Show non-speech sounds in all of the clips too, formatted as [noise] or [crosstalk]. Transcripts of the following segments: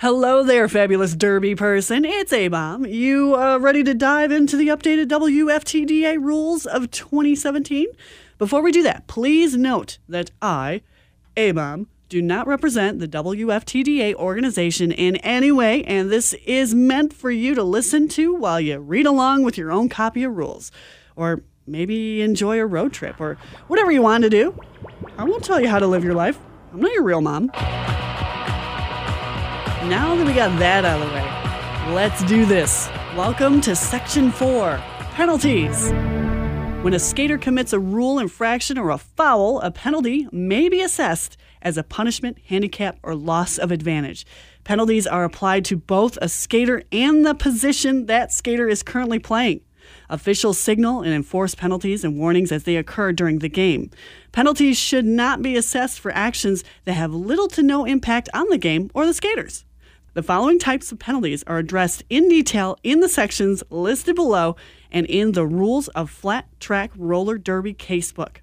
Hello there, fabulous derby person. It's A Bomb. You uh, ready to dive into the updated WFTDA rules of 2017? Before we do that, please note that I, A Bomb, do not represent the WFTDA organization in any way, and this is meant for you to listen to while you read along with your own copy of rules. Or maybe enjoy a road trip, or whatever you want to do. I won't tell you how to live your life. I'm not your real mom. Now that we got that out of the way, let's do this. Welcome to Section 4 Penalties. When a skater commits a rule infraction or a foul, a penalty may be assessed as a punishment, handicap, or loss of advantage. Penalties are applied to both a skater and the position that skater is currently playing. Officials signal and enforce penalties and warnings as they occur during the game. Penalties should not be assessed for actions that have little to no impact on the game or the skaters. The following types of penalties are addressed in detail in the sections listed below and in the Rules of Flat Track Roller Derby Casebook.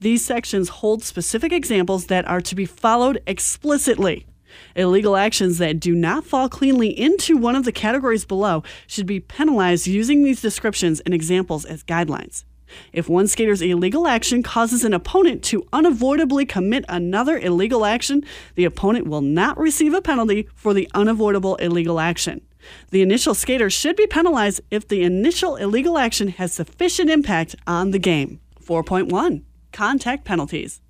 These sections hold specific examples that are to be followed explicitly. Illegal actions that do not fall cleanly into one of the categories below should be penalized using these descriptions and examples as guidelines. If one skater's illegal action causes an opponent to unavoidably commit another illegal action, the opponent will not receive a penalty for the unavoidable illegal action. The initial skater should be penalized if the initial illegal action has sufficient impact on the game. 4.1 Contact penalties.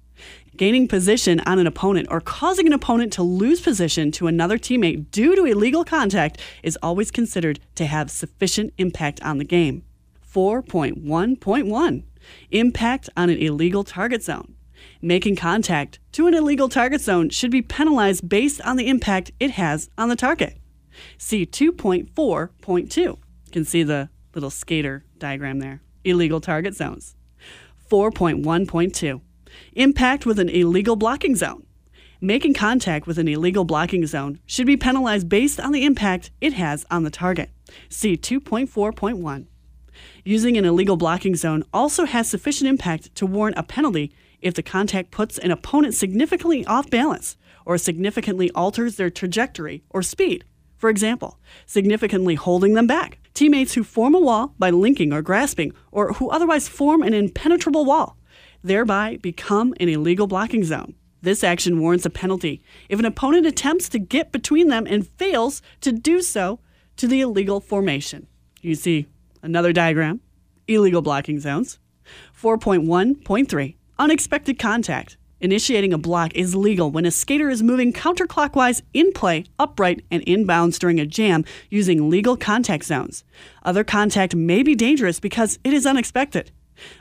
Gaining position on an opponent or causing an opponent to lose position to another teammate due to illegal contact is always considered to have sufficient impact on the game. 4.1.1 Impact on an illegal target zone. Making contact to an illegal target zone should be penalized based on the impact it has on the target. See 2.4.2. You can see the little skater diagram there. Illegal target zones. 4.1.2 Impact with an illegal blocking zone. Making contact with an illegal blocking zone should be penalized based on the impact it has on the target. See 2.4.1. Using an illegal blocking zone also has sufficient impact to warrant a penalty if the contact puts an opponent significantly off balance or significantly alters their trajectory or speed. For example, significantly holding them back. Teammates who form a wall by linking or grasping, or who otherwise form an impenetrable wall, thereby become an illegal blocking zone. This action warrants a penalty if an opponent attempts to get between them and fails to do so to the illegal formation. You see another diagram illegal blocking zones. 4.1.3 Unexpected contact. Initiating a block is legal when a skater is moving counterclockwise in play, upright, and inbounds during a jam using legal contact zones. Other contact may be dangerous because it is unexpected.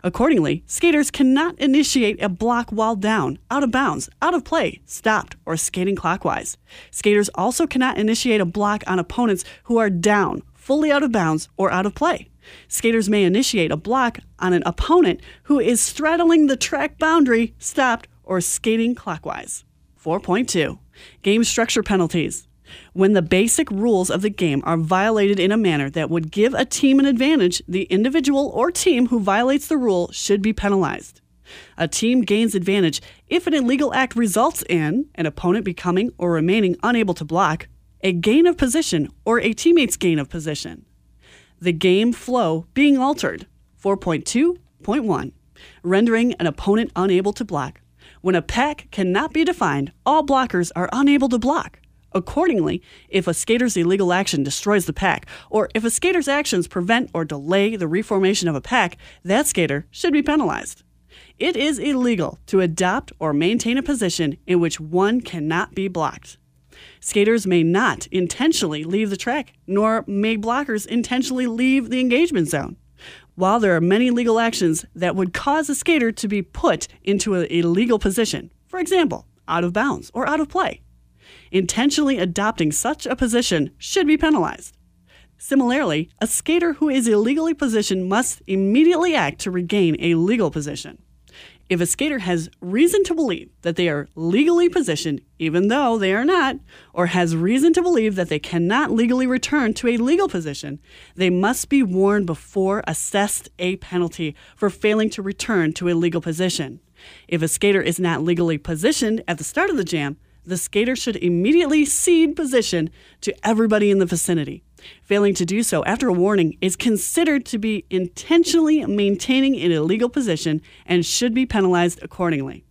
Accordingly, skaters cannot initiate a block while down, out of bounds, out of play, stopped, or skating clockwise. Skaters also cannot initiate a block on opponents who are down, fully out of bounds, or out of play. Skaters may initiate a block on an opponent who is straddling the track boundary, stopped, or skating clockwise. 4.2 Game structure penalties. When the basic rules of the game are violated in a manner that would give a team an advantage, the individual or team who violates the rule should be penalized. A team gains advantage if an illegal act results in an opponent becoming or remaining unable to block, a gain of position, or a teammate's gain of position. The game flow being altered. 4.2.1 Rendering an opponent unable to block. When a pack cannot be defined, all blockers are unable to block. Accordingly, if a skater's illegal action destroys the pack, or if a skater's actions prevent or delay the reformation of a pack, that skater should be penalized. It is illegal to adopt or maintain a position in which one cannot be blocked. Skaters may not intentionally leave the track, nor may blockers intentionally leave the engagement zone. While there are many legal actions that would cause a skater to be put into an illegal position, for example, out of bounds or out of play, intentionally adopting such a position should be penalized. Similarly, a skater who is illegally positioned must immediately act to regain a legal position. If a skater has reason to believe that they are legally positioned, even though they are not, or has reason to believe that they cannot legally return to a legal position, they must be warned before assessed a penalty for failing to return to a legal position. If a skater is not legally positioned at the start of the jam, the skater should immediately cede position to everybody in the vicinity. Failing to do so after a warning is considered to be intentionally maintaining an illegal position and should be penalized accordingly.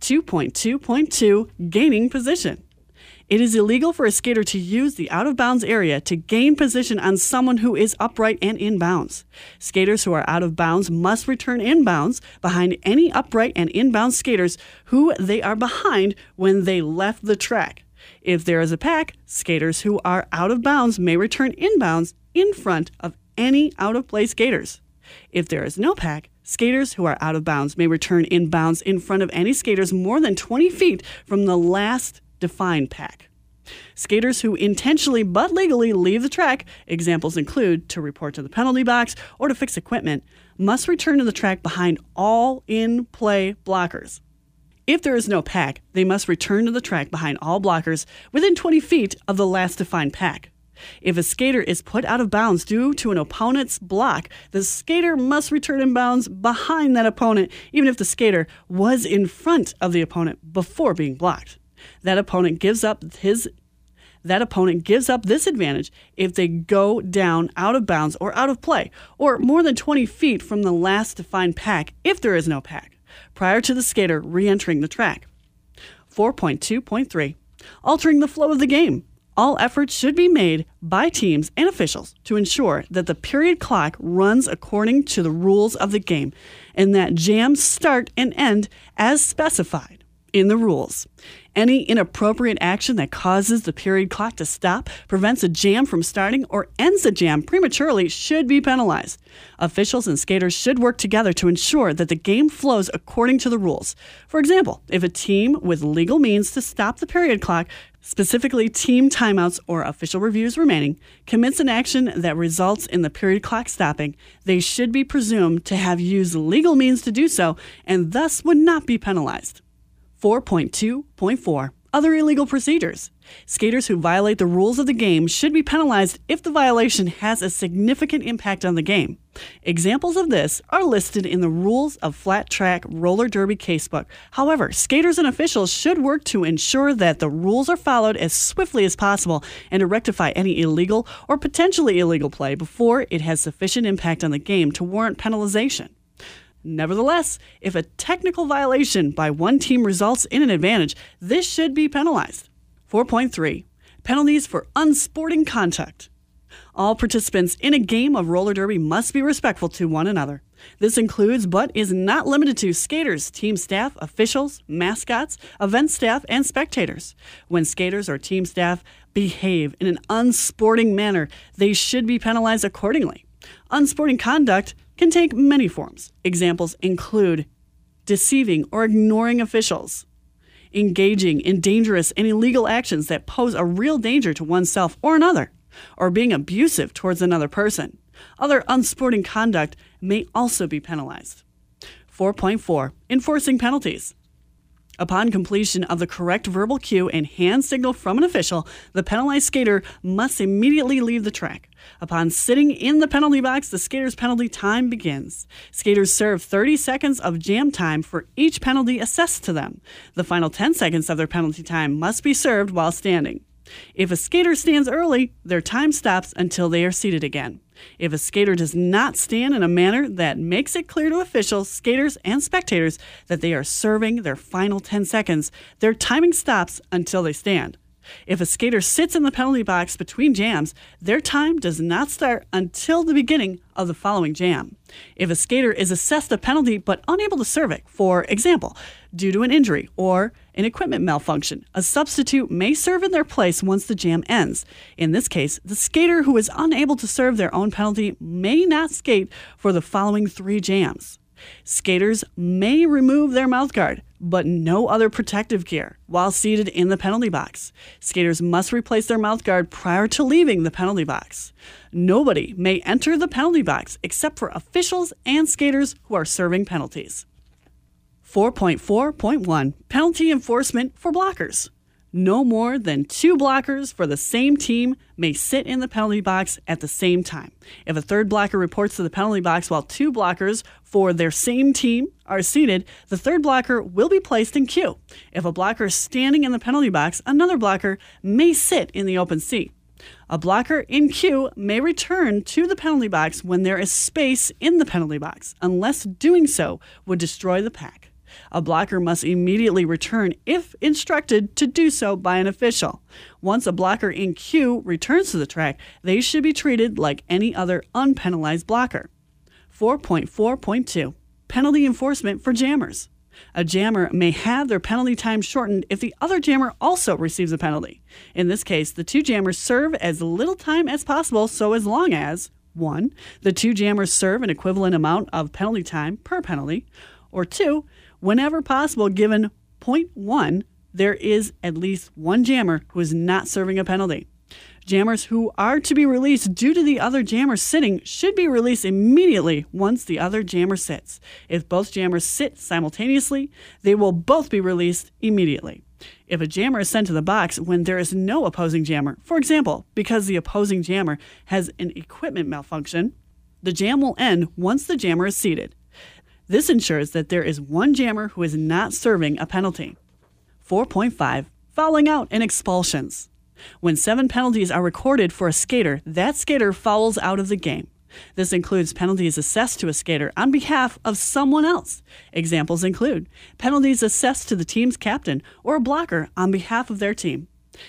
2.2.2 Gaining position. It is illegal for a skater to use the out of bounds area to gain position on someone who is upright and in bounds. Skaters who are out of bounds must return in bounds behind any upright and in bounds skaters who they are behind when they left the track. If there is a pack, skaters who are out of bounds may return inbounds in front of any out of play skaters. If there is no pack, skaters who are out of bounds may return inbounds in front of any skaters more than 20 feet from the last defined pack. Skaters who intentionally but legally leave the track, examples include to report to the penalty box or to fix equipment, must return to the track behind all in play blockers. If there is no pack, they must return to the track behind all blockers within 20 feet of the last defined pack. If a skater is put out of bounds due to an opponent's block, the skater must return in bounds behind that opponent, even if the skater was in front of the opponent before being blocked that opponent gives up his that opponent gives up this advantage if they go down out of bounds or out of play, or more than 20 feet from the last defined pack if there is no pack, prior to the skater re entering the track. 4.2.3 Altering the flow of the game. All efforts should be made by teams and officials to ensure that the period clock runs according to the rules of the game and that jams start and end as specified in the rules. Any inappropriate action that causes the period clock to stop, prevents a jam from starting, or ends a jam prematurely should be penalized. Officials and skaters should work together to ensure that the game flows according to the rules. For example, if a team with legal means to stop the period clock, specifically team timeouts or official reviews remaining, commits an action that results in the period clock stopping, they should be presumed to have used legal means to do so and thus would not be penalized. 4.2.4 Other illegal procedures. Skaters who violate the rules of the game should be penalized if the violation has a significant impact on the game. Examples of this are listed in the Rules of Flat Track Roller Derby Casebook. However, skaters and officials should work to ensure that the rules are followed as swiftly as possible and to rectify any illegal or potentially illegal play before it has sufficient impact on the game to warrant penalization. Nevertheless, if a technical violation by one team results in an advantage, this should be penalized. 4.3 Penalties for unsporting conduct. All participants in a game of roller derby must be respectful to one another. This includes, but is not limited to, skaters, team staff, officials, mascots, event staff, and spectators. When skaters or team staff behave in an unsporting manner, they should be penalized accordingly. Unsporting conduct can take many forms. Examples include deceiving or ignoring officials, engaging in dangerous and illegal actions that pose a real danger to oneself or another, or being abusive towards another person. Other unsporting conduct may also be penalized. 4.4 Enforcing penalties. Upon completion of the correct verbal cue and hand signal from an official, the penalized skater must immediately leave the track. Upon sitting in the penalty box, the skater's penalty time begins. Skaters serve 30 seconds of jam time for each penalty assessed to them. The final 10 seconds of their penalty time must be served while standing. If a skater stands early, their time stops until they are seated again. If a skater does not stand in a manner that makes it clear to officials, skaters, and spectators that they are serving their final 10 seconds, their timing stops until they stand. If a skater sits in the penalty box between jams, their time does not start until the beginning of the following jam. If a skater is assessed a penalty but unable to serve it, for example, due to an injury or an equipment malfunction, a substitute may serve in their place once the jam ends. In this case, the skater who is unable to serve their own penalty may not skate for the following three jams. Skaters may remove their mouthguard, but no other protective gear while seated in the penalty box. Skaters must replace their mouthguard prior to leaving the penalty box. Nobody may enter the penalty box except for officials and skaters who are serving penalties. 4.4.1 Penalty enforcement for blockers. No more than two blockers for the same team may sit in the penalty box at the same time. If a third blocker reports to the penalty box while two blockers for their same team are seated, the third blocker will be placed in queue. If a blocker is standing in the penalty box, another blocker may sit in the open seat. A blocker in queue may return to the penalty box when there is space in the penalty box, unless doing so would destroy the pack. A blocker must immediately return if instructed to do so by an official. Once a blocker in queue returns to the track, they should be treated like any other unpenalized blocker. 4.4.2 Penalty enforcement for jammers. A jammer may have their penalty time shortened if the other jammer also receives a penalty. In this case, the two jammers serve as little time as possible so as long as 1. The two jammers serve an equivalent amount of penalty time per penalty, or 2 whenever possible, given point one, there is at least one jammer who is not serving a penalty. Jammers who are to be released due to the other jammer sitting should be released immediately once the other jammer sits. If both jammers sit simultaneously, they will both be released immediately. If a jammer is sent to the box when there is no opposing jammer, for example, because the opposing jammer has an equipment malfunction, the jam will end once the jammer is seated. This ensures that there is one jammer who is not serving a penalty. 4.5 Fouling out and expulsions. When seven penalties are recorded for a skater, that skater fouls out of the game. This includes penalties assessed to a skater on behalf of someone else. Examples include penalties assessed to the team's captain or a blocker on behalf of their team.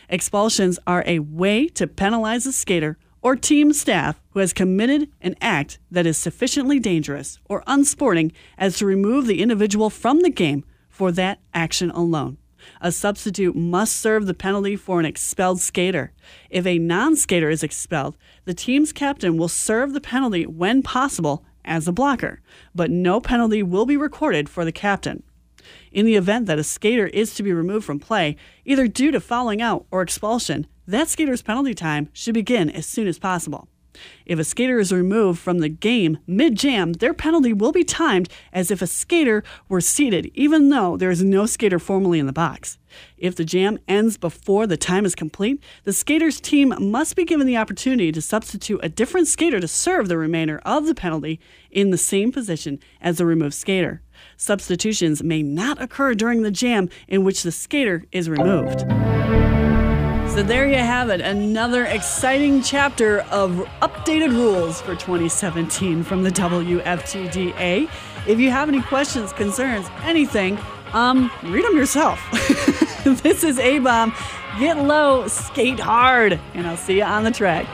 Expulsions are a way to penalize a skater or team staff who has committed an act that is sufficiently dangerous or unsporting as to remove the individual from the game for that action alone. A substitute must serve the penalty for an expelled skater. If a non skater is expelled, the team's captain will serve the penalty when possible as a blocker, but no penalty will be recorded for the captain. In the event that a skater is to be removed from play, either due to fouling out or expulsion, that skater's penalty time should begin as soon as possible. If a skater is removed from the game mid jam, their penalty will be timed as if a skater were seated, even though there is no skater formally in the box. If the jam ends before the time is complete, the skater's team must be given the opportunity to substitute a different skater to serve the remainder of the penalty in the same position as the removed skater. Substitutions may not occur during the jam in which the skater is removed. So there you have it, another exciting chapter of updated rules for 2017 from the WFTDA. If you have any questions, concerns, anything, um, read them yourself. [laughs] this is A Bomb. Get low, skate hard, and I'll see you on the track.